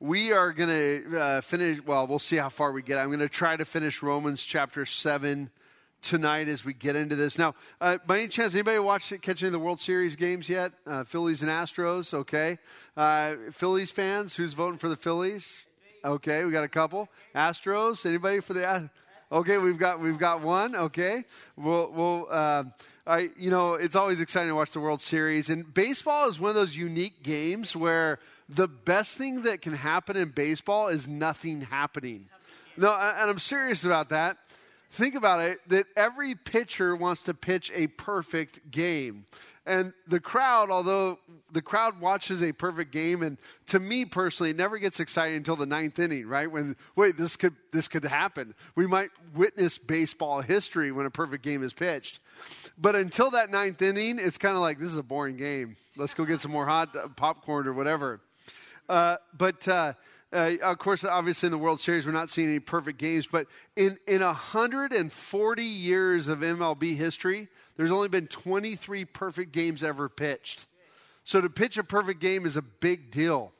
we are going to uh, finish, well, we'll see how far we get. I'm going to try to finish Romans chapter 7 tonight as we get into this. Now, uh, by any chance, anybody watch catch any of the World Series games yet? Uh, Phillies and Astros, okay. Uh, Phillies fans, who's voting for the Phillies? Okay, we got a couple. Astros, anybody for the? Okay, we've got we've got one. Okay, we'll we'll. Uh, I you know it's always exciting to watch the World Series, and baseball is one of those unique games where the best thing that can happen in baseball is nothing happening. No, and I'm serious about that think about it that every pitcher wants to pitch a perfect game. And the crowd, although the crowd watches a perfect game, and to me personally, it never gets exciting until the ninth inning, right? When wait, this could this could happen. We might witness baseball history when a perfect game is pitched. But until that ninth inning, it's kind of like this is a boring game. Let's go get some more hot uh, popcorn or whatever. Uh, but uh, uh, of course, obviously in the World Series, we're not seeing any perfect games, but in, in 140 years of MLB history, there's only been 23 perfect games ever pitched. So to pitch a perfect game is a big deal.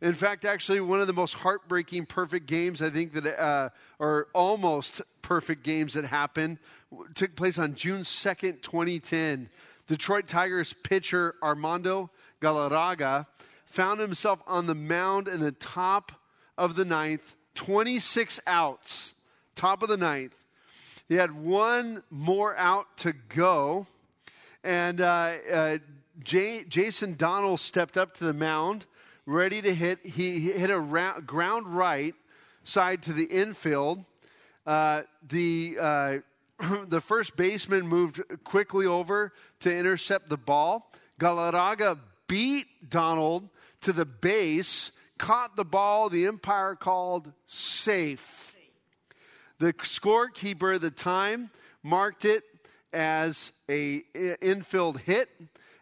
In fact, actually, one of the most heartbreaking perfect games I think that, uh, or almost perfect games that happened, took place on June 2nd, 2010. Detroit Tigers pitcher Armando Galarraga found himself on the mound in the top of the ninth, 26 outs, top of the ninth. He had one more out to go, and uh, uh, Jason Donald stepped up to the mound, ready to hit. He, hit a round, ground right side to the infield. Uh, the uh, the first baseman moved quickly over to intercept the ball. Galarraga beat Donald to the base, caught the ball, the umpire called safe. The scorekeeper at the time marked it as a infield hit,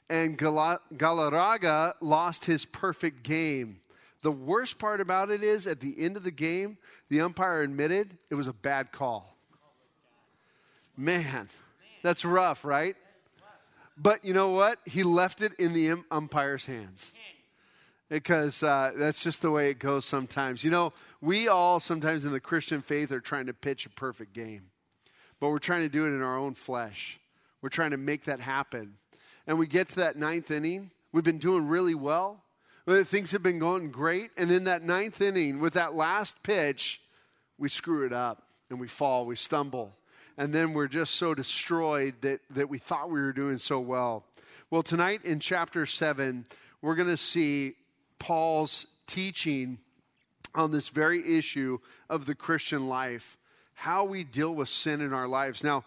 and Galarraga lost his perfect game. The worst part about it is at the end of the game, the umpire admitted it was a bad call. Man, that's rough, right? But you know what? He left it in the um, umpire's hands because uh, that's just the way it goes sometimes. You know, we all sometimes in the Christian faith are trying to pitch a perfect game, but we're trying to do it in our own flesh. We're trying to make that happen. And we get to that ninth inning, we've been doing really well. Things have been going great. And in that ninth inning, with that last pitch, we screw it up and we fall, we stumble. And then we're just so destroyed that, that we thought we were doing so well. Well, tonight in chapter 7, we're going to see Paul's teaching on this very issue of the Christian life, how we deal with sin in our lives. Now,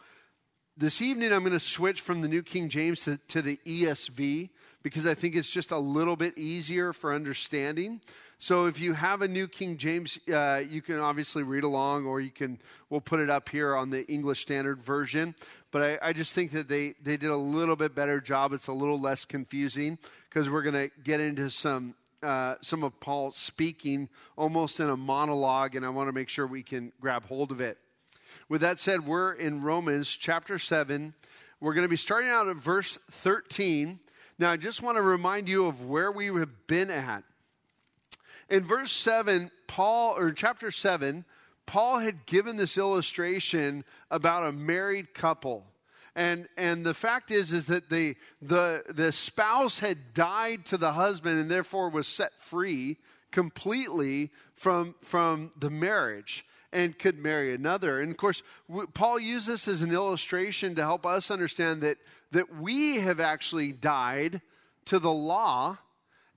this evening I'm going to switch from the New King James to, to the ESV because I think it's just a little bit easier for understanding. So if you have a New King James, uh, you can obviously read along, or you can we'll put it up here on the English Standard Version. But I, I just think that they they did a little bit better job. It's a little less confusing because we're going to get into some uh, some of Paul speaking almost in a monologue, and I want to make sure we can grab hold of it. With that said, we're in Romans chapter 7. We're going to be starting out at verse 13. Now, I just want to remind you of where we have been at. In verse 7, Paul, or chapter 7, Paul had given this illustration about a married couple and and the fact is is that the the the spouse had died to the husband and therefore was set free completely from from the marriage and could marry another. And of course paul used this as an illustration to help us understand that that we have actually died to the law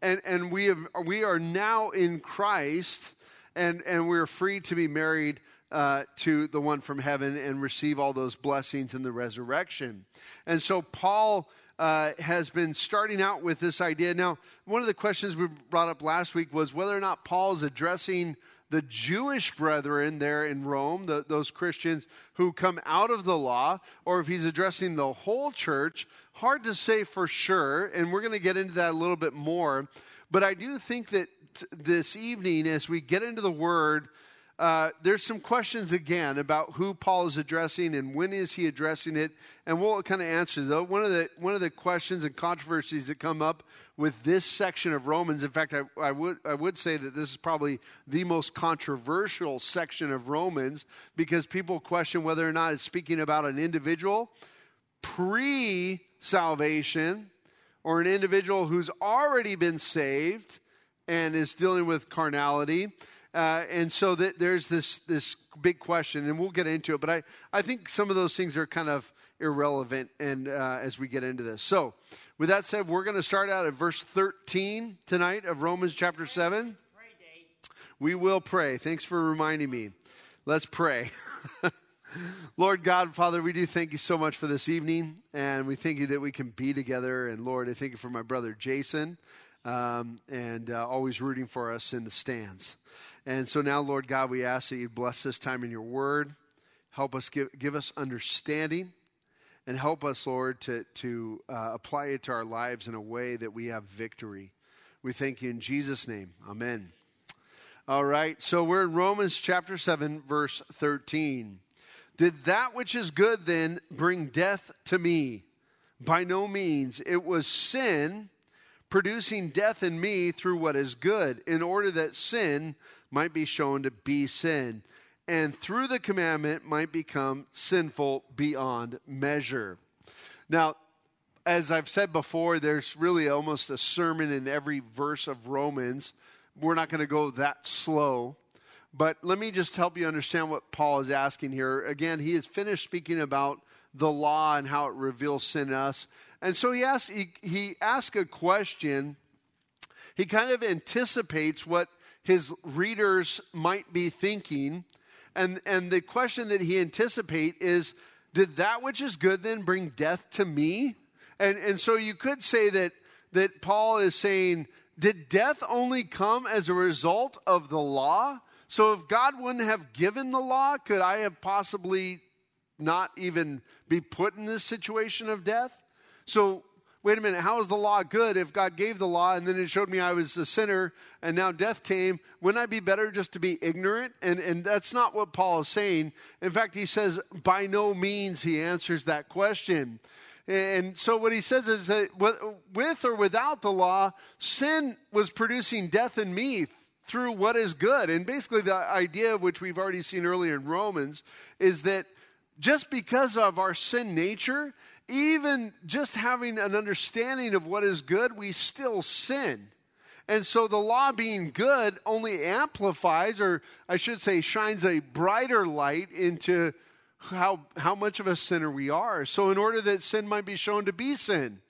and and we have we are now in christ and and we're free to be married uh, to the one from heaven and receive all those blessings in the resurrection. And so Paul uh, has been starting out with this idea. Now, one of the questions we brought up last week was whether or not Paul is addressing the Jewish brethren there in Rome, the, those Christians who come out of the law, or if he's addressing the whole church. Hard to say for sure, and we're going to get into that a little bit more. But I do think that this evening, as we get into the word, uh, there's some questions again about who Paul is addressing and when is he addressing it, and we'll kind of answer though. One of the one of the questions and controversies that come up with this section of Romans, in fact, I, I would I would say that this is probably the most controversial section of Romans because people question whether or not it's speaking about an individual pre-salvation or an individual who's already been saved and is dealing with carnality. Uh, and so that there's this this big question, and we'll get into it. But I, I think some of those things are kind of irrelevant, and uh, as we get into this. So, with that said, we're going to start out at verse 13 tonight of Romans chapter seven. We will pray. Thanks for reminding me. Let's pray. Lord God, Father, we do thank you so much for this evening, and we thank you that we can be together. And Lord, I thank you for my brother Jason, um, and uh, always rooting for us in the stands. And so now, Lord God, we ask that you bless this time in your word. Help us give, give us understanding and help us, Lord, to, to uh, apply it to our lives in a way that we have victory. We thank you in Jesus' name. Amen. All right, so we're in Romans chapter 7, verse 13. Did that which is good then bring death to me? By no means. It was sin producing death in me through what is good, in order that sin might be shown to be sin, and through the commandment might become sinful beyond measure. Now, as I've said before, there's really almost a sermon in every verse of Romans. We're not going to go that slow. But let me just help you understand what Paul is asking here. Again, he has finished speaking about the law and how it reveals sin in us. And so he asks, he, he asks a question. He kind of anticipates what his readers might be thinking. And, and the question that he anticipates is Did that which is good then bring death to me? And, and so you could say that, that Paul is saying, Did death only come as a result of the law? So if God wouldn't have given the law, could I have possibly not even be put in this situation of death? So wait a minute, how is the law good if God gave the law and then it showed me I was a sinner and now death came? Wouldn't I be better just to be ignorant? And, and that's not what Paul is saying. In fact, he says, by no means he answers that question. And so what he says is that with or without the law, sin was producing death in me through what is good. And basically, the idea, which we've already seen earlier in Romans, is that just because of our sin nature, even just having an understanding of what is good, we still sin. And so the law being good only amplifies, or I should say, shines a brighter light into how, how much of a sinner we are. So, in order that sin might be shown to be sin,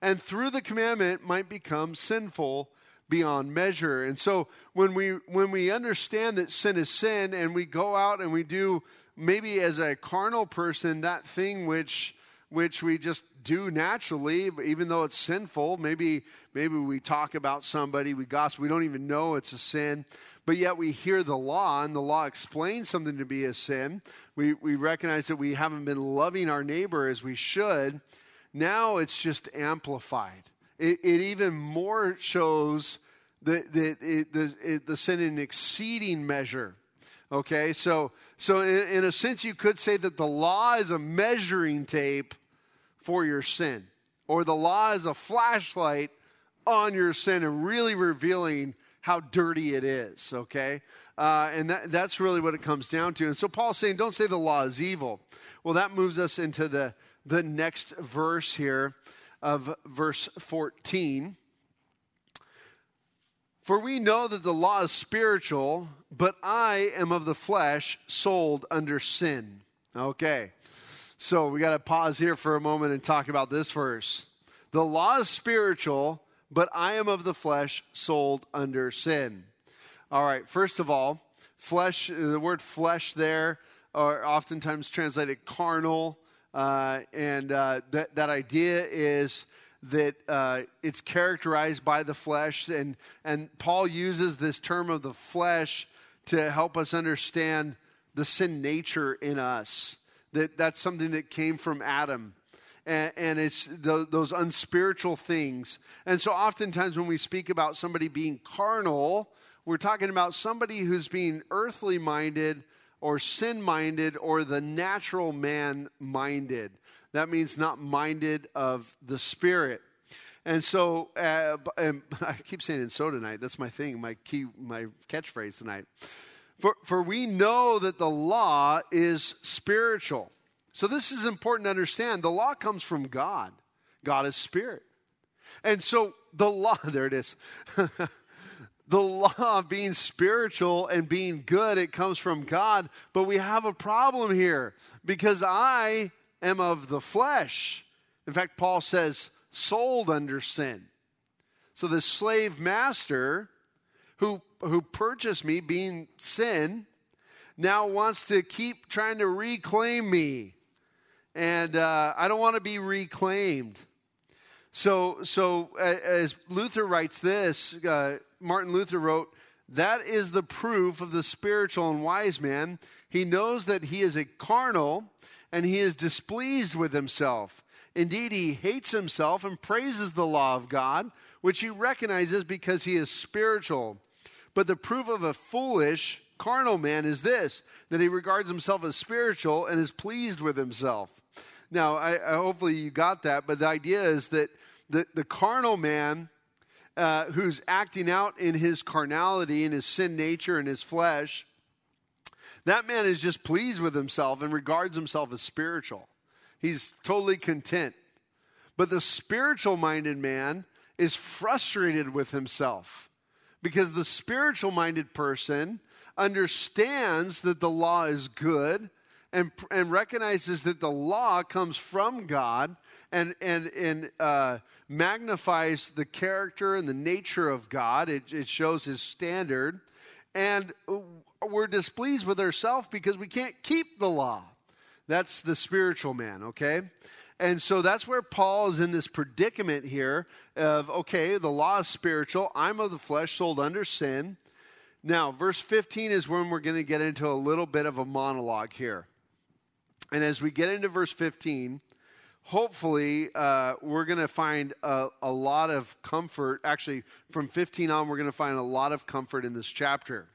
and through the commandment might become sinful beyond measure. And so, when we, when we understand that sin is sin, and we go out and we do, maybe as a carnal person, that thing which which we just do naturally, even though it's sinful. Maybe, maybe we talk about somebody, we gossip, we don't even know it's a sin, but yet we hear the law, and the law explains something to be a sin. We, we recognize that we haven't been loving our neighbor as we should. Now it's just amplified. It, it even more shows the, the, the, the sin in exceeding measure. Okay, so so in, in, a sense, you could say that the law is a measuring tape for your sin, or the law is a flashlight on your sin and really revealing how dirty it is, okay? Uh, and that, that's really what it comes down to. And so Paul's saying, don't say the law is evil. Well, that moves us into the, the next verse here of verse 14. For we know that the law is spiritual, but I am of the flesh, sold under sin. Okay. So we got to pause here for a moment and talk about this verse. The law is spiritual, but I am of the flesh, sold under sin. All right, first of all, flesh, the word flesh there are oftentimes translated carnal. Uh, and uh, that, that idea is that uh, it's characterized by the flesh. And, and Paul uses this term of the flesh to help us understand the sin nature in us that that's something that came from Adam. And, and it's the, those unspiritual things. And so, oftentimes, when we speak about somebody being carnal, We're talking about somebody who's being earthly minded or sin minded or the natural man minded. That means not minded of the Spirit. And so, uh, and I keep saying "and so" tonight. That's my thing, my key, my catchphrase tonight. For, for we know that the law is spiritual. So this is important to understand. The law comes from God. God is spirit. And so the law, there it is. the law being spiritual and being good, it comes from God. But we have a problem here because I am of the flesh. In fact, Paul says, sold under sin. So the slave master who, who purchased me, being sin, now wants to keep trying to reclaim me. And uh, I don't want to be reclaimed. So, so as Luther writes this, uh, Martin Luther wrote, that is the proof of the spiritual and wise man. He knows that he is a carnal and he is displeased with himself. Indeed, he hates himself and praises the law of God, which he recognizes because he is spiritual. But the proof of a foolish, carnal man is this that he regards himself as spiritual and is pleased with himself. Now, I, I hopefully you got that, but the idea is that the, the carnal man uh, who's acting out in his carnality, in his sin nature, in his flesh, that man is just pleased with himself and regards himself as spiritual. He's totally content. But the spiritual minded man is frustrated with himself because the spiritual minded person understands that the law is good and, and recognizes that the law comes from God and, and, and uh, magnifies the character and the nature of God. It, it shows his standard. And we're displeased with ourselves because we can't keep the law. That's the spiritual man, okay? And so that's where Paul is in this predicament here of, okay, the law is spiritual. I'm of the flesh, sold under sin. Now, verse 15 is when we're going to get into a little bit of a monologue here. And as we get into verse 15, hopefully uh, we're going to find a, a, lot of comfort. Actually, from 15 on, we're going to find a lot of comfort in this chapter.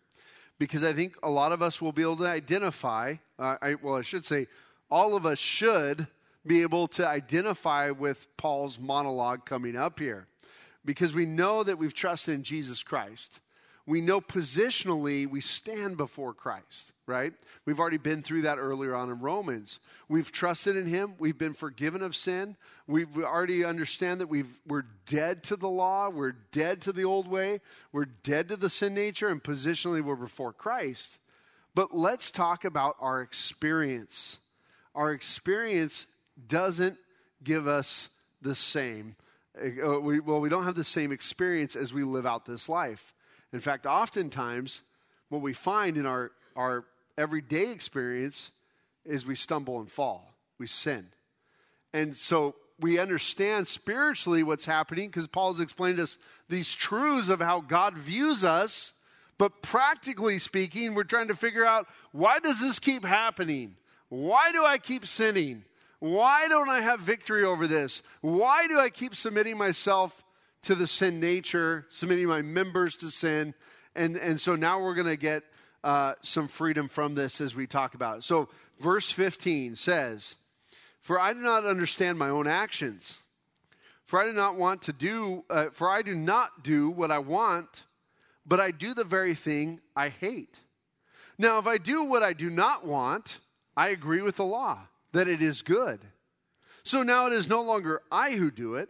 Because I think a lot of us will be able to identify, uh, I, well, I should say, all of us should be able to identify with Paul's monologue coming up here. Because we know that we've trusted in Jesus Christ we know positionally we stand before Christ, right? We've already been through that earlier on in Romans. We've trusted in Him. We've been forgiven of sin. We've, we already understand that we've, we're dead to the law. We're dead to the old way. We're dead to the sin nature, and positionally we're before Christ. But let's talk about our experience. Our experience doesn't give us the same. Uh, well, we don't have the same experience as we live out this life. In fact, oftentimes, what we find in our, our everyday experience is we stumble and fall, we sin. And so we understand spiritually what's happening because Paul's explained to us these truths of how God views us. But practically speaking, we're trying to figure out why does this keep happening? Why do I keep sinning? Why don't I have victory over this? Why do I keep submitting myself to the sin nature, submitting my members to sin. And, and so now we're going to get uh, some freedom from this as we talk about it. So, verse 15 says, For I do not understand my own actions. For I do not want to do, uh, for I do not do what I want, but I do the very thing I hate. Now, if I do what I do not want, I agree with the law that it is good. So now it is no longer I who do it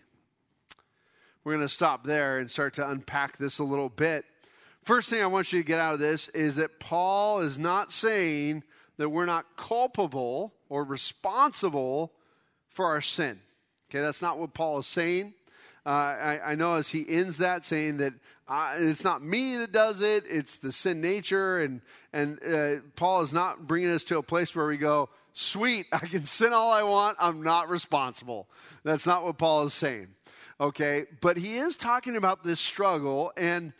We're going to stop there and start to unpack this a little bit. First thing I want you to get out of this is that Paul is not saying that we're not culpable or responsible for our sin. Okay, that's not what Paul is saying. uh, I, I, know as he ends that saying that uh, it's not me that does it, it's the sin nature. And, and uh, Paul is not bringing us to a place where we go, sweet, I can sin all I want, I'm not responsible. That's not what Paul is saying. Okay, but he is talking about this struggle. And,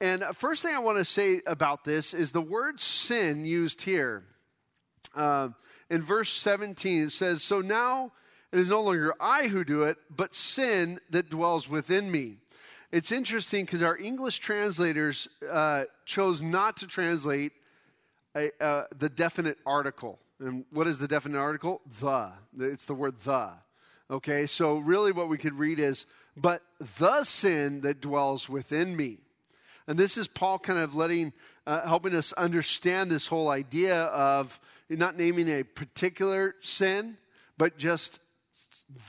and first thing I want to say about this is the word sin used here. Uh, in verse 17, it says, So now it is no longer I who do it, but sin that dwells within me. It's interesting because our English translators uh, chose not to translate a, uh, the definite article. And what is the definite article? The. It's the word the. Okay, so really what we could read is, but the sin that dwells within me. And this is Paul kind of letting, uh, helping us understand this whole idea of not naming a particular sin, but just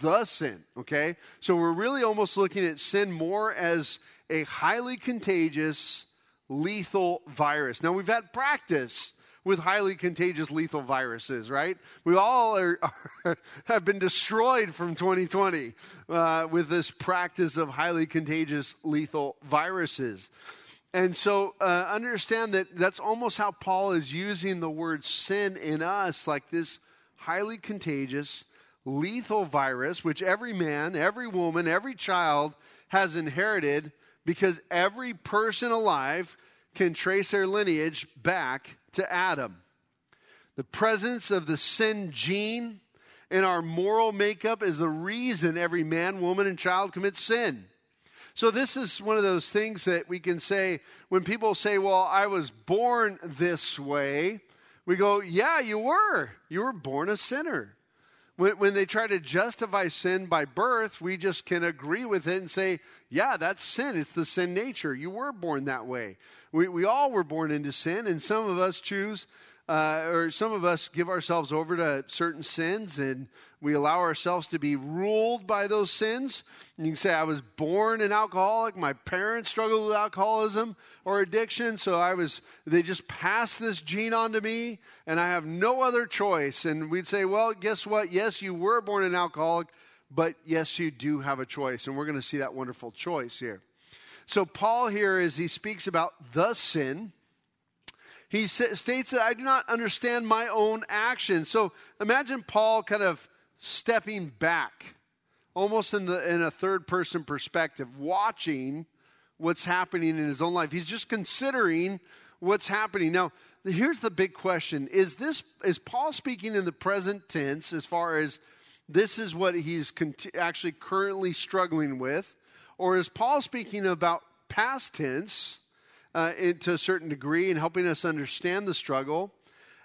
the sin, okay? So we're really almost looking at sin more as a highly contagious, lethal virus. Now, we've had practice with highly contagious lethal viruses, right? We all are, are, have been destroyed from 2020 uh, with this practice of highly contagious lethal viruses. And so uh, understand that that's almost how Paul is using the word sin in us, like this highly contagious, lethal virus, which every man, every woman, every child has inherited because every person alive can trace their lineage back to Adam. The presence of the sin gene in our moral makeup is the reason every man, woman, and child commits sin. So, this is one of those things that we can say when people say, Well, I was born this way, we go, Yeah, you were. You were born a sinner. When, when they try to justify sin by birth, we just can agree with it and say, yeah, that's sin. It's the sin nature. You were born that way. We, we all were born into sin, and some of us choose uh, or some of us give ourselves over to certain sins and we allow ourselves to be ruled by those sins. And you can say, I was born an alcoholic. My parents struggled with alcoholism or addiction. So I was, they just passed this gene on to me and I have no other choice. And we'd say, well, guess what? Yes, you were born an alcoholic, but yes, you do have a choice. And we're going to see that wonderful choice here. So Paul here, as he speaks about the sin, he states that I do not understand my own actions. So imagine Paul kind of stepping back, almost in, the, in a third person perspective, watching what's happening in his own life. He's just considering what's happening. Now, here's the big question is this is paul speaking in the present tense as far as this is what he's actually currently struggling with or is paul speaking about past tense uh, to a certain degree and helping us understand the struggle.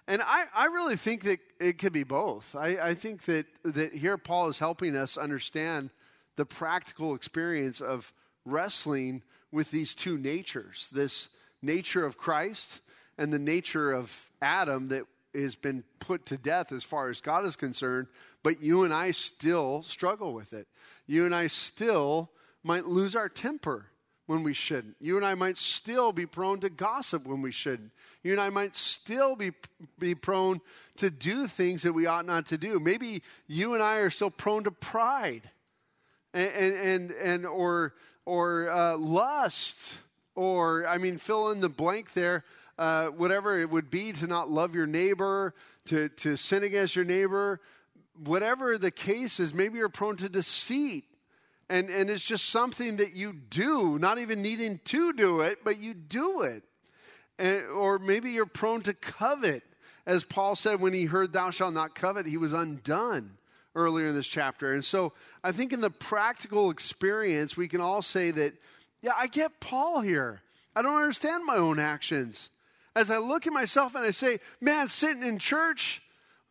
And I, I really think that it could be both. I, I think that, that here Paul is helping us understand the practical experience of wrestling with these two natures this nature of Christ and the nature of Adam that has been put to death as far as God is concerned, but you and I still struggle with it. You and I still might lose our temper when we shouldn't. You and I might still be prone to gossip when we shouldn't. You and I might still be, be prone to do things that we ought not to do. Maybe you and I are still prone to pride and, and, and, and or, or uh, lust, or, I mean, fill in the blank there. Uh, whatever it would be to not love your neighbor, to, to sin against your neighbor, whatever the case is, maybe you're prone to deceit and, and it's just something that you do, not even needing to do it, but you do it. And, or maybe you're prone to covet. As Paul said when he heard, Thou shalt not covet, he was undone earlier in this chapter. And so I think in the practical experience, we can all say that, yeah, I get Paul here. I don't understand my own actions. As I look at myself and I say, man, sitting in church,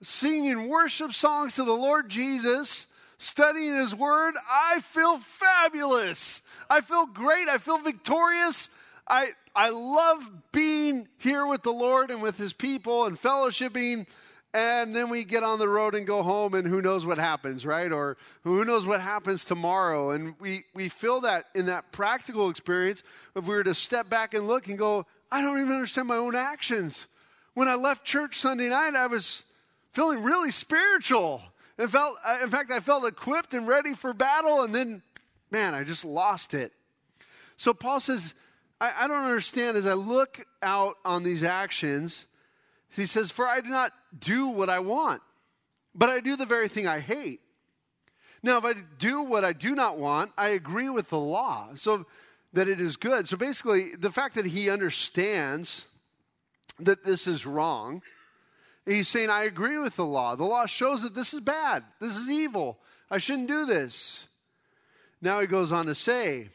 singing worship songs to the Lord Jesus, studying His Word, I feel fabulous. I feel great. I feel victorious. I, I love being here with the Lord and with His people and fellowshipping. And then we get on the road and go home, and who knows what happens, right? Or who knows what happens tomorrow. And we, we feel that in that practical experience, if we were to step back and look and go, I don't even understand my own actions. When I left church Sunday night, I was feeling really spiritual. In, felt, uh, in fact, I felt equipped and ready for battle, and then man, I just lost it. So Paul says, I, I don't understand as I look out on these actions, he says, For I do not do what I want, but I do the very thing I hate. Now, if I do what I do not want, I agree with the law, so that it is good. So basically, the fact that he understands that this is wrong, he's saying, I agree with the law. The law shows that this is bad, this is evil. I shouldn't do this. Now he goes on to say,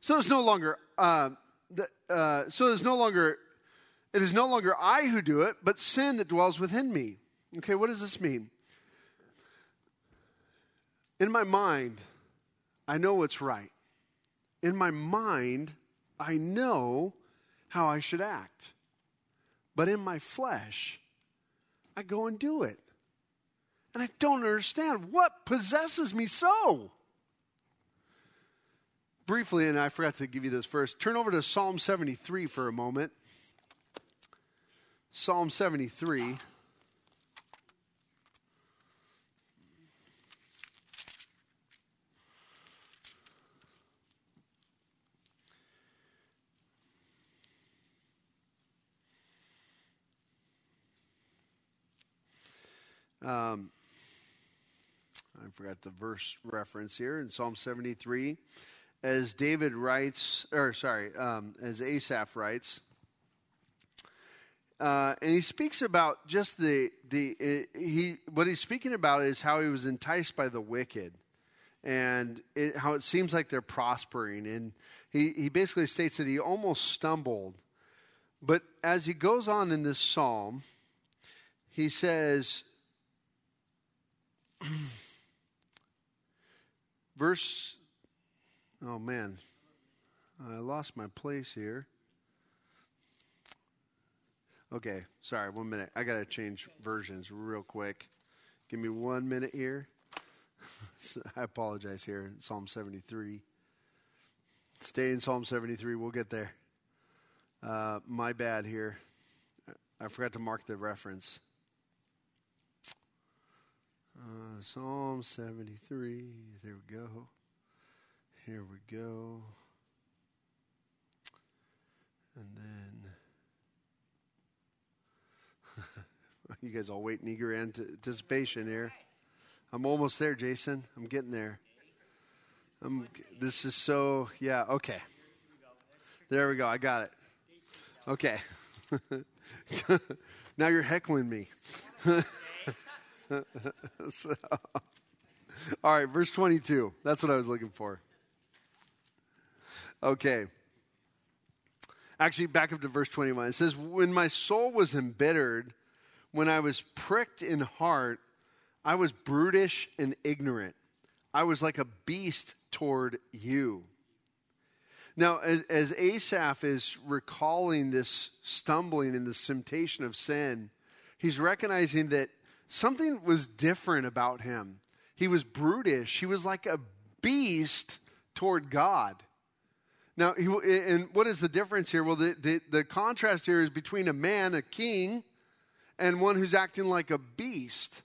so it's no longer, uh, the, uh, so it's no longer, it is no longer I who do it, but sin that dwells within me. Okay, what does this mean? In my mind, I know what's right. In my mind, I know how I should act. But in my flesh, I go and do it. And I don't understand what possesses me so. Briefly, and I forgot to give you this first, turn over to Psalm 73 for a moment. Psalm 73. Um, I forgot the verse reference here in Psalm 73. As David writes, or sorry, um, as Asaph writes, uh, and he speaks about just the the uh, he what he's speaking about is how he was enticed by the wicked, and it, how it seems like they're prospering, and he he basically states that he almost stumbled, but as he goes on in this psalm, he says Verse, oh man, I lost my place here. Okay, sorry, one minute. I got to change versions real quick. Give me one minute here. I apologize here. Psalm 73. Stay in Psalm 73. We'll get there. Uh, my bad here. I forgot to mark the reference. Uh, Psalm 73. There we go. Here we go. And then. you guys all waiting eager anticipation here. I'm almost there, Jason. I'm getting there. I'm, this is so, yeah, okay. There we go. I got it. Okay. now you're heckling me. so, all right, verse 22. That's what I was looking for. Okay. Actually, back up to verse 21. It says, When my soul was embittered, when I was pricked in heart, I was brutish and ignorant. I was like a beast toward you. Now, as, as Asaph is recalling this stumbling and this temptation of sin, he's recognizing that something was different about him. He was brutish. He was like a beast toward God. Now, he, and what is the difference here? Well, the, the, the contrast here is between a man, a king, and one who's acting like a beast.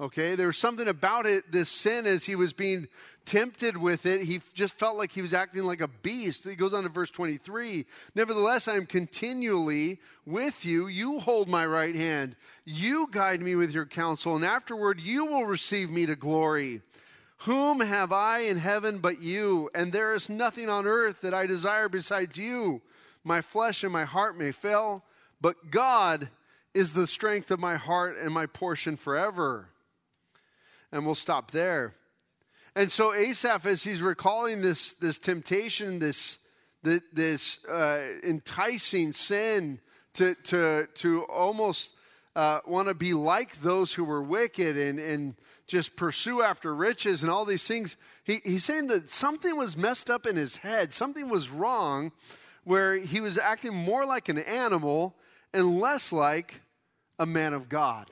Okay, there was something about it, this sin, as he was being tempted with it, he just felt like he was acting like a beast. He goes on to verse 23 Nevertheless, I am continually with you. You hold my right hand. You guide me with your counsel, and afterward you will receive me to glory. Whom have I in heaven but you? And there is nothing on earth that I desire besides you. My flesh and my heart may fail, but God is the strength of my heart and my portion forever and we'll stop there. And so Asaph, as he's recalling this, this temptation, this, this uh, enticing sin to, to, to almost uh, want to be like those who were wicked and, and just pursue after riches and all these things, he, he's saying that something was messed up in his head. Something was wrong where he was acting more like an animal and less like a man of God.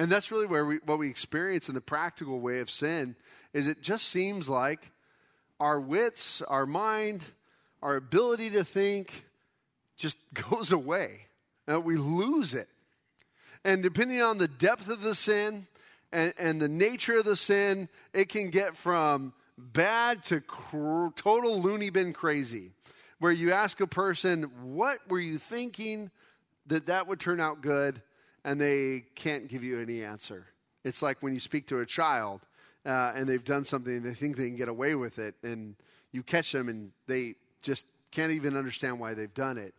And that's really where we, what we experience in the practical way of sin is it just seems like our wits, our mind, our ability to think just goes away. And we lose it. And depending on the depth of the sin and, and the nature of the sin, it can get from bad to cr- total loony bin crazy, where you ask a person, What were you thinking that that would turn out good? And they can't give you any answer. It's like when you speak to a child uh, and they've done something and they think they can get away with it, and you catch them and they just can't even understand why they've done it.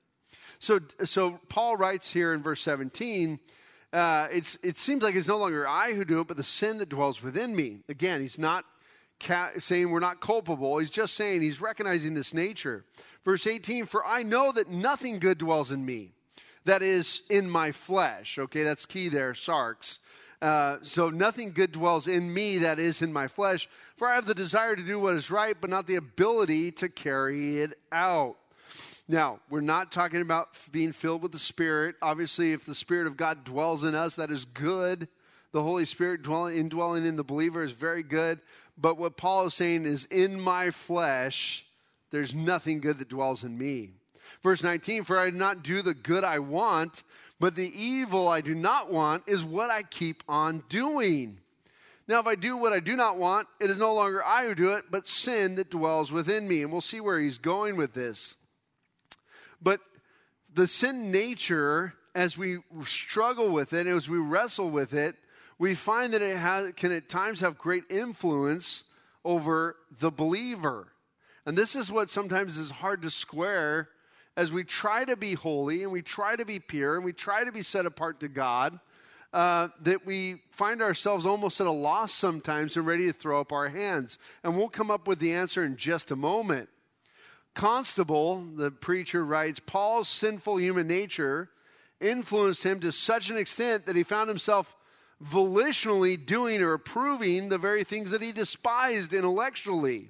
So, so Paul writes here in verse 17, uh, it's, it seems like it's no longer I who do it, but the sin that dwells within me. Again, he's not ca- saying we're not culpable. He's just saying he's recognizing this nature. Verse 18, for I know that nothing good dwells in me, that is, in my flesh. Okay, that's key there, sarx. Uh, so nothing good dwells in me that is in my flesh. For I have the desire to do what is right, but not the ability to carry it out. Now, we're not talking about being filled with the Spirit. Obviously, if the Spirit of God dwells in us, that is good. The Holy Spirit dwelling, indwelling in the believer is very good. But what Paul is saying is, in my flesh, there's nothing good that dwells in me. Verse 19, for I do not do the good I want, but the evil I do not want is what I keep on doing. Now, if I do what I do not want, it is no longer I who do it, but sin that dwells within me. And we'll see where he's going with this. But the sin nature, as we struggle with it, as we wrestle with it, we find that it has, can at times have great influence over the believer. And this is what sometimes is hard to square as we try to be holy and we try to be pure and we try to be set apart to God, uh, that we find ourselves almost at a loss sometimes and ready to throw up our hands. And we'll come up with the answer in just a moment. Constable, the preacher writes, Paul's sinful human nature influenced him to such an extent that he found himself volitionally doing or approving the very things that he despised intellectually.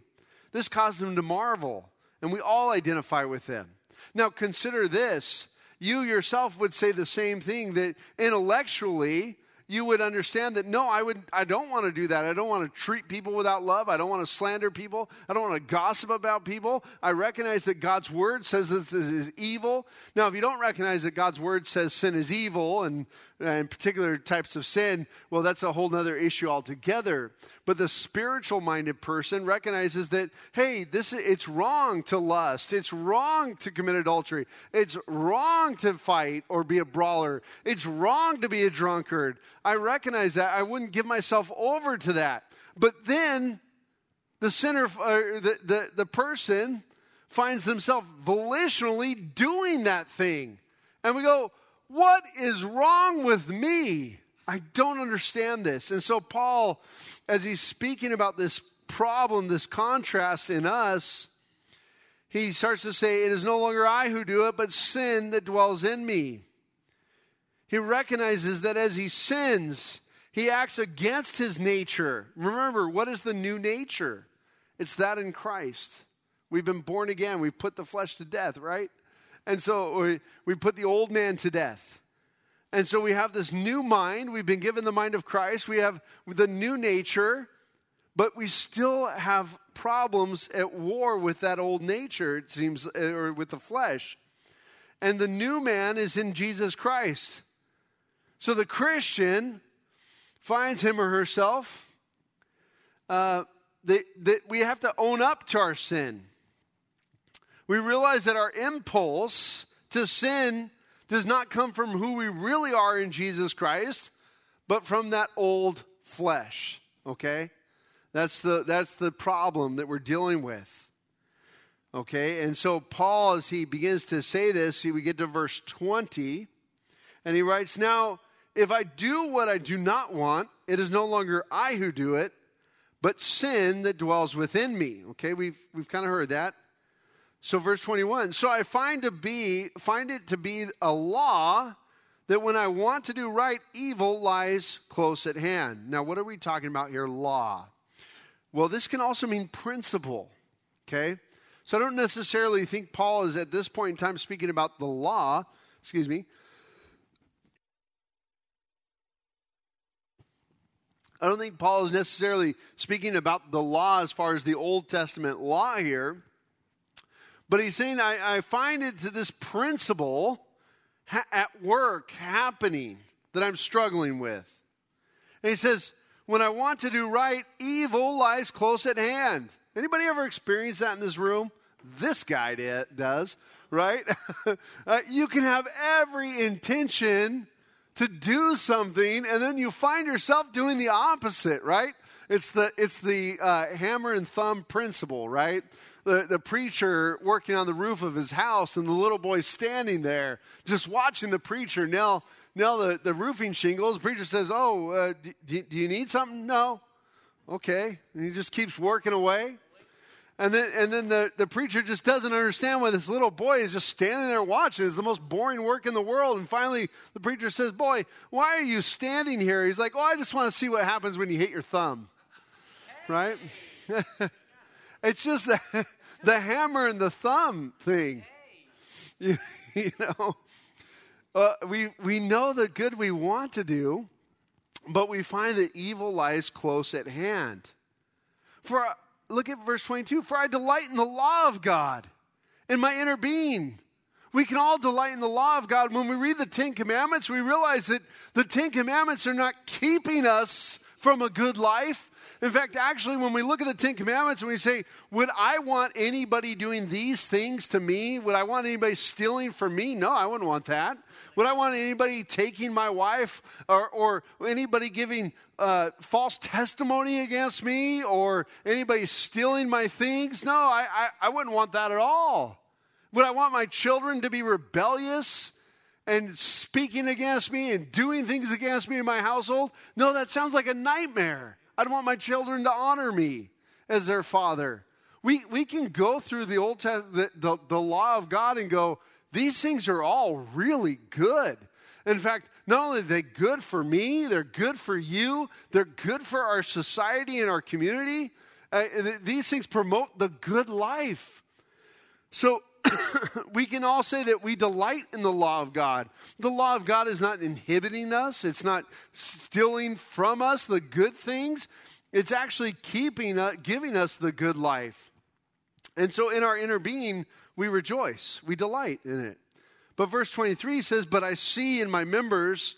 This caused him to marvel, and we all identify with him. Now, consider this. You yourself would say the same thing that intellectually you would understand that no, I would I don't want to do that. I don't want to treat people without love. I don't want to slander people. I don't want to gossip about people. I recognize that God's word says this is evil. Now, if you don't recognize that God's word says sin is evil and, and particular types of sin, well, that's a whole other issue altogether. But the spiritual minded person recognizes that, hey, this it's wrong to lust. It's wrong to commit adultery. It's wrong to fight or be a brawler. It's wrong to be a drunkard. I recognize that. I wouldn't give myself over to that. But then the sinner, uh, the, the, the person finds themselves volitionally doing that thing. And we go, what is wrong with me? I don't understand this. And so, Paul, as he's speaking about this problem, this contrast in us, he starts to say, It is no longer I who do it, but sin that dwells in me. He recognizes that as he sins, he acts against his nature. Remember, what is the new nature? It's that in Christ. We've been born again. We've put the flesh to death, right? And so we, we put the old man to death. And so we have this new mind. We've been given the mind of Christ. We have the new nature, but we still have problems at war with that old nature, it seems, or with the flesh. And the new man is in Jesus Christ. So the Christian finds him or herself uh, that, that we have to own up to our sin. We realize that our impulse to sin does not come from who we really are in Jesus Christ, but from that old flesh. Okay? That's the, that's the problem that we're dealing with. Okay? And so, Paul, as he begins to say this, we get to verse 20, and he writes, Now, if I do what I do not want, it is no longer I who do it, but sin that dwells within me. Okay? We've, we've kind of heard that. So verse 21, so I find to be find it to be a law that when I want to do right, evil lies close at hand. Now, what are we talking about here? Law. Well, this can also mean principle. Okay? So I don't necessarily think Paul is at this point in time speaking about the law, excuse me. I don't think Paul is necessarily speaking about the law as far as the Old Testament law here. But he's saying, I, I find it to this principle ha- at work happening that I'm struggling with. And he says, when I want to do right, evil lies close at hand. Anybody ever experienced that in this room? This guy does, right? uh, you can have every intention to do something, and then you find yourself doing the opposite, right? It's the, it's the uh, hammer and thumb principle, right? The, the preacher working on the roof of his house, and the little boy standing there just watching the preacher nail, nail the, the roofing shingles. The preacher says, Oh, uh, do, do you need something? No. Okay. And he just keeps working away. And then, and then the, the preacher just doesn't understand why this little boy is just standing there watching. It's the most boring work in the world. And finally, the preacher says, Boy, why are you standing here? He's like, Oh, I just want to see what happens when you hit your thumb. Right? it's just the, the hammer and the thumb thing. You, you know, uh, we, we know the good we want to do, but we find that evil lies close at hand. For look at verse 22 For I delight in the law of God in my inner being. We can all delight in the law of God. When we read the Ten Commandments, we realize that the Ten Commandments are not keeping us from a good life. In fact, actually, when we look at the Ten Commandments and we say, Would I want anybody doing these things to me? Would I want anybody stealing from me? No, I wouldn't want that. Would I want anybody taking my wife or, or anybody giving uh, false testimony against me or anybody stealing my things? No, I, I, I wouldn't want that at all. Would I want my children to be rebellious and speaking against me and doing things against me in my household? No, that sounds like a nightmare. I'd want my children to honor me as their father. We, we can go through the Old Test, the, the, the law of God and go, these things are all really good. In fact, not only are they good for me, they're good for you, they're good for our society and our community. Uh, these things promote the good life. So we can all say that we delight in the law of God. The law of God is not inhibiting us, it's not stealing from us the good things, it's actually keeping, uh, giving us the good life. And so in our inner being, we rejoice, we delight in it. But verse 23 says, But I see in my members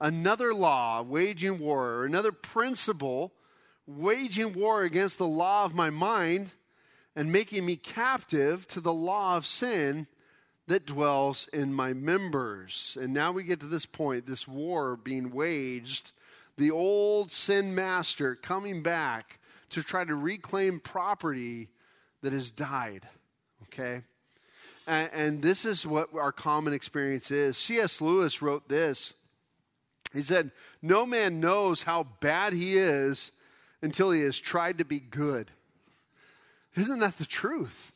another law waging war, or another principle waging war against the law of my mind and making me captive to the law of sin that dwells in my members. And now we get to this point this war being waged, the old sin master coming back to try to reclaim property that has died. Okay? And, and this is what our common experience is. C.S. Lewis wrote this. He said, No man knows how bad he is until he has tried to be good. Isn't that the truth?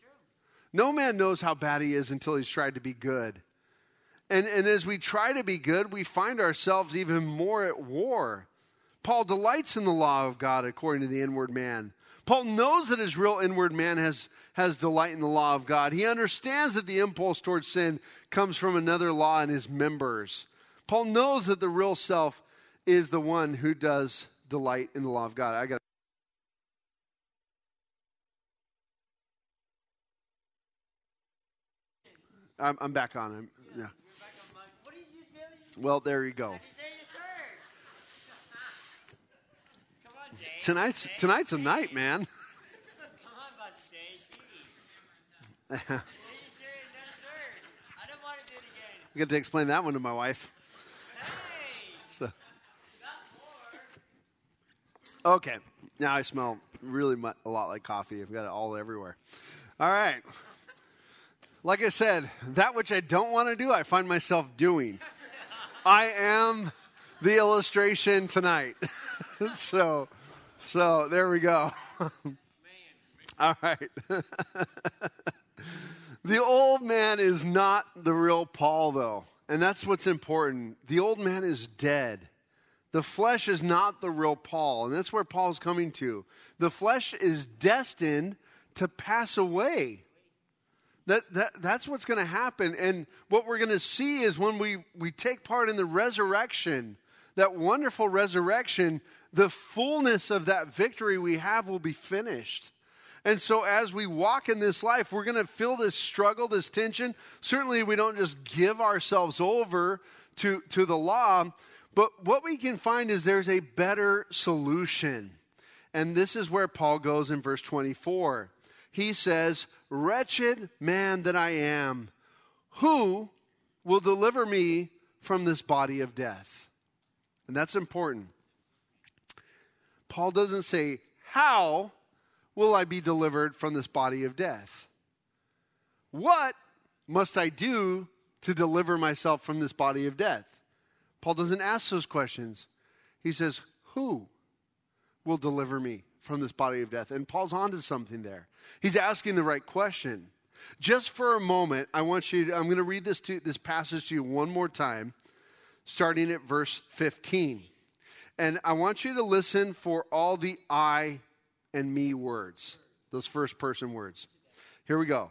No man knows how bad he is until he's tried to be good. And, and as we try to be good, we find ourselves even more at war. Paul delights in the law of God according to the inward man. Paul knows that his real inward man has, has delight in the law of God. He understands that the impulse towards sin comes from another law in his members. Paul knows that the real self is the one who does delight in the law of God. I got I'm, I'm back on. him. yeah. Well, there you go. Tonight's tonight's a night, man. I got to explain that one to my wife. so. Okay, now I smell really much, a lot like coffee. I've got it all everywhere. All right. Like I said, that which I don't want to do, I find myself doing. I am the illustration tonight. so, so there we go. All right. the old man is not the real Paul, though. And that's what's important. The old man is dead. The flesh is not the real Paul. And that's where Paul's coming to. The flesh is destined to pass away. That, that, that's what's going to happen. And what we're going to see is when we, we take part in the resurrection, that wonderful resurrection, the fullness of that victory we have will be finished. And so, as we walk in this life, we're going to feel this struggle, this tension. Certainly, we don't just give ourselves over to, to the law, but what we can find is there's a better solution. And this is where Paul goes in verse 24. He says, Wretched man that I am, who will deliver me from this body of death? And that's important. Paul doesn't say, How will I be delivered from this body of death? What must I do to deliver myself from this body of death? Paul doesn't ask those questions. He says, Who will deliver me from this body of death? And Paul's onto something there. He's asking the right question. Just for a moment, I want you to, I'm going to read this, to, this passage to you one more time, starting at verse 15. And I want you to listen for all the I and me words, those first person words. Here we go.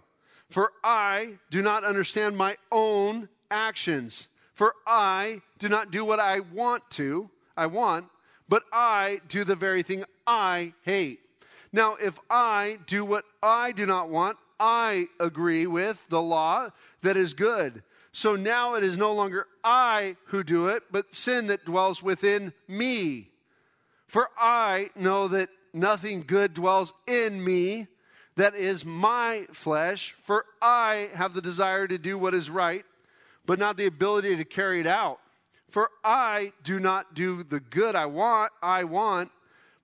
For I do not understand my own actions. For I do not do what I want to, I want, but I do the very thing I hate. Now, if I do what I do not want, I agree with the law that is good. So now it is no longer I who do it, but sin that dwells within me. For I know that nothing good dwells in me, that is my flesh, for I have the desire to do what is right, but not the ability to carry it out. For I do not do the good I want, I want,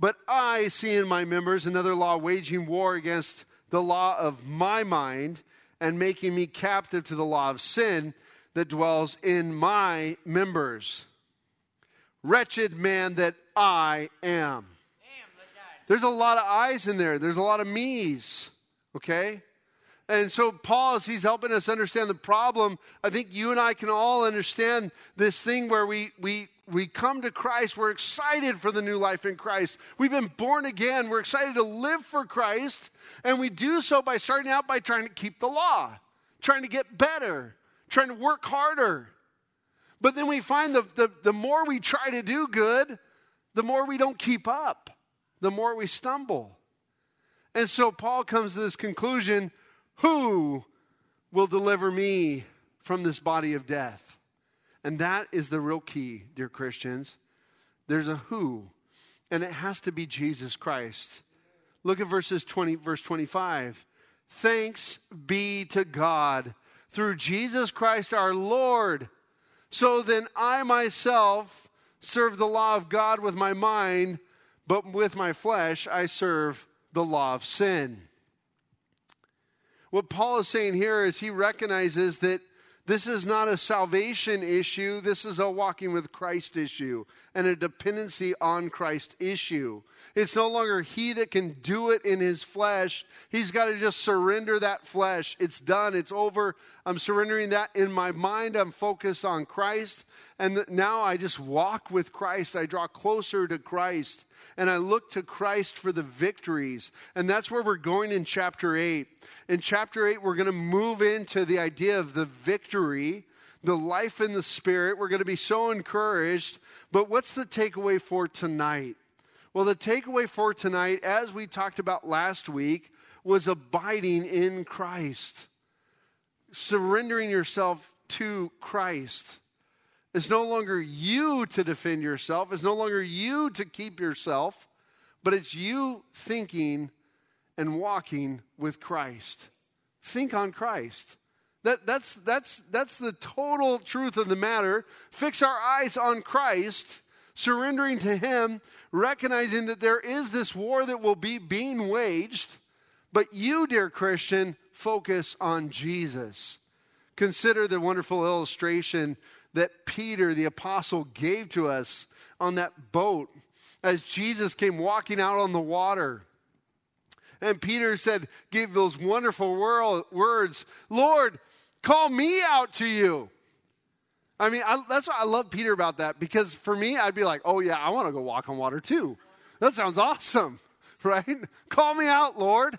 but I see in my members another law waging war against the law of my mind and making me captive to the law of sin that dwells in my members. Wretched man that I am. There's a lot of I's in there. There's a lot of me's. Okay? And so, Paul, as he's helping us understand the problem, I think you and I can all understand this thing where we, we, we come to Christ. We're excited for the new life in Christ. We've been born again. We're excited to live for Christ. And we do so by starting out by trying to keep the law, trying to get better, trying to work harder. But then we find the, the, the more we try to do good, the more we don't keep up the more we stumble. And so Paul comes to this conclusion who will deliver me from this body of death? And that is the real key, dear Christians. There's a who, and it has to be Jesus Christ. Look at verses 20, verse 25. Thanks be to God through Jesus Christ our Lord. So then I myself serve the law of God with my mind but with my flesh I serve the law of sin. What Paul is saying here is he recognizes that this is not a salvation issue. This is a walking with Christ issue and a dependency on Christ issue. It's no longer he that can do it in his flesh. He's got to just surrender that flesh. It's done. It's over. I'm surrendering that in my mind. I'm focused on Christ. And now I just walk with Christ. I draw closer to Christ and I look to Christ for the victories. And that's where we're going in chapter 8. In chapter 8, we're going to move into the idea of the victory, the life in the Spirit. We're going to be so encouraged. But what's the takeaway for tonight? Well, the takeaway for tonight, as we talked about last week, was abiding in Christ, surrendering yourself to Christ. It's no longer you to defend yourself. It's no longer you to keep yourself, but it's you thinking and walking with Christ. Think on Christ. That, that's, that's, that's the total truth of the matter. Fix our eyes on Christ, surrendering to Him, recognizing that there is this war that will be being waged. But you, dear Christian, focus on Jesus. Consider the wonderful illustration that Peter, the apostle, gave to us on that boat as Jesus came walking out on the water. And Peter said, gave those wonderful words Lord, call me out to you. I mean, I, that's why I love Peter about that because for me, I'd be like, oh, yeah, I want to go walk on water too. That sounds awesome, right? Call me out, Lord.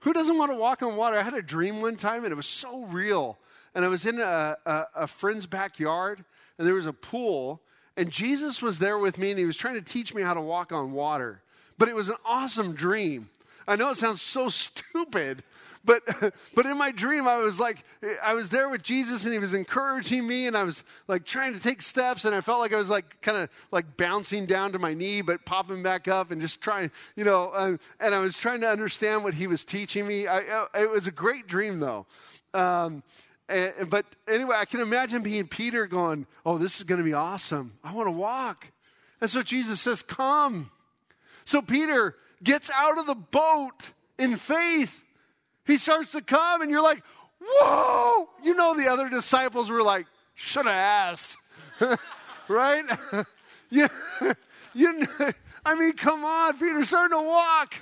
Who doesn't want to walk on water? I had a dream one time and it was so real. And I was in a, a, a friend's backyard and there was a pool and Jesus was there with me and he was trying to teach me how to walk on water. But it was an awesome dream. I know it sounds so stupid, but but in my dream I was like I was there with Jesus and he was encouraging me and I was like trying to take steps and I felt like I was like kind of like bouncing down to my knee but popping back up and just trying you know uh, and I was trying to understand what he was teaching me. I, uh, it was a great dream though. Um, and, but anyway, I can imagine being Peter going, "Oh, this is going to be awesome. I want to walk." And so Jesus says, "Come." So Peter gets out of the boat in faith. He starts to come, and you're like, whoa! You know, the other disciples were like, should have asked. right? you, you, I mean, come on, Peter's starting to walk.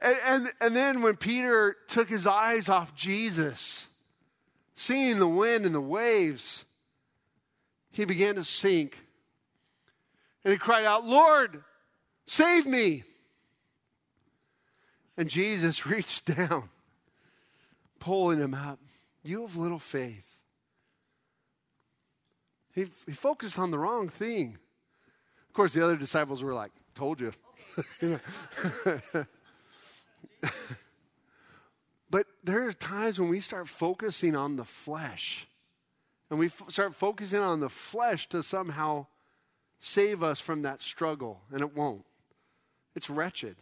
And, and, and then when Peter took his eyes off Jesus, seeing the wind and the waves, he began to sink. And he cried out, Lord, save me. And Jesus reached down, pulling him up. You have little faith. He, he focused on the wrong thing. Of course, the other disciples were like, Told you. but there are times when we start focusing on the flesh and we f- start focusing on the flesh to somehow save us from that struggle, and it won't. It's wretched.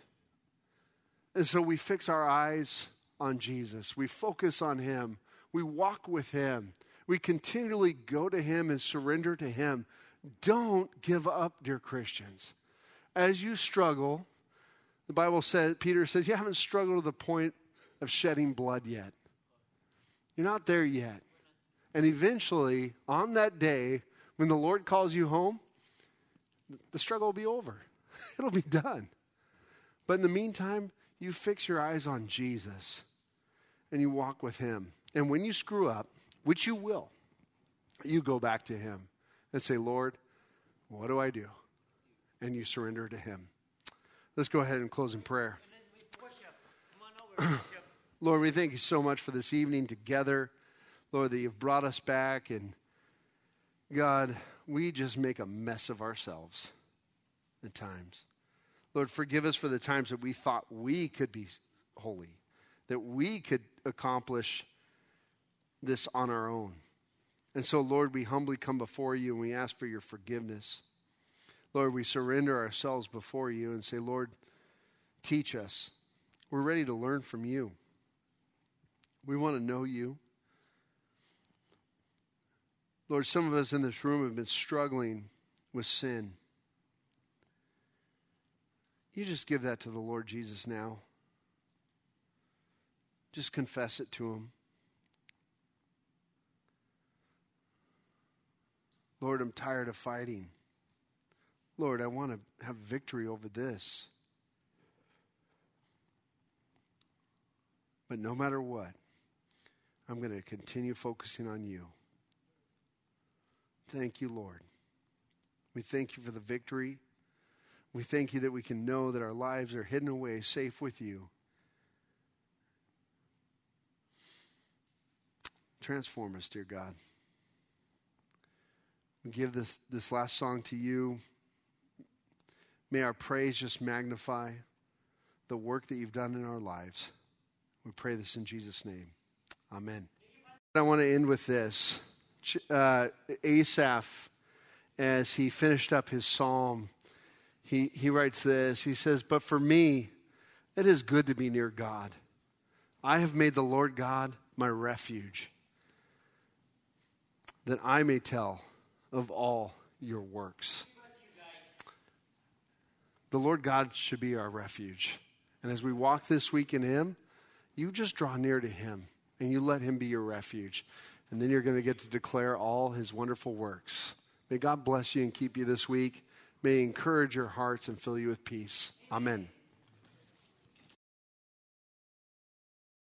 And so we fix our eyes on Jesus. We focus on Him. We walk with Him. We continually go to Him and surrender to Him. Don't give up, dear Christians. As you struggle, the Bible says, Peter says, you haven't struggled to the point of shedding blood yet. You're not there yet. And eventually, on that day, when the Lord calls you home, the struggle will be over. It'll be done. But in the meantime, you fix your eyes on Jesus and you walk with him. And when you screw up, which you will, you go back to him and say, Lord, what do I do? And you surrender to him. Let's go ahead and close in prayer. Lord, we thank you so much for this evening together. Lord, that you've brought us back. And God, we just make a mess of ourselves at times. Lord, forgive us for the times that we thought we could be holy, that we could accomplish this on our own. And so, Lord, we humbly come before you and we ask for your forgiveness. Lord, we surrender ourselves before you and say, Lord, teach us. We're ready to learn from you. We want to know you. Lord, some of us in this room have been struggling with sin. You just give that to the Lord Jesus now. Just confess it to Him. Lord, I'm tired of fighting. Lord, I want to have victory over this. But no matter what, I'm going to continue focusing on you. Thank you, Lord. We thank you for the victory. We thank you that we can know that our lives are hidden away safe with you. Transform us, dear God. We give this, this last song to you. May our praise just magnify the work that you've done in our lives. We pray this in Jesus' name. Amen. I want to end with this. Uh, Asaph, as he finished up his psalm, he, he writes this. He says, But for me, it is good to be near God. I have made the Lord God my refuge, that I may tell of all your works. The Lord God should be our refuge. And as we walk this week in Him, you just draw near to Him and you let Him be your refuge. And then you're going to get to declare all His wonderful works. May God bless you and keep you this week. May He encourage your hearts and fill you with peace. Amen.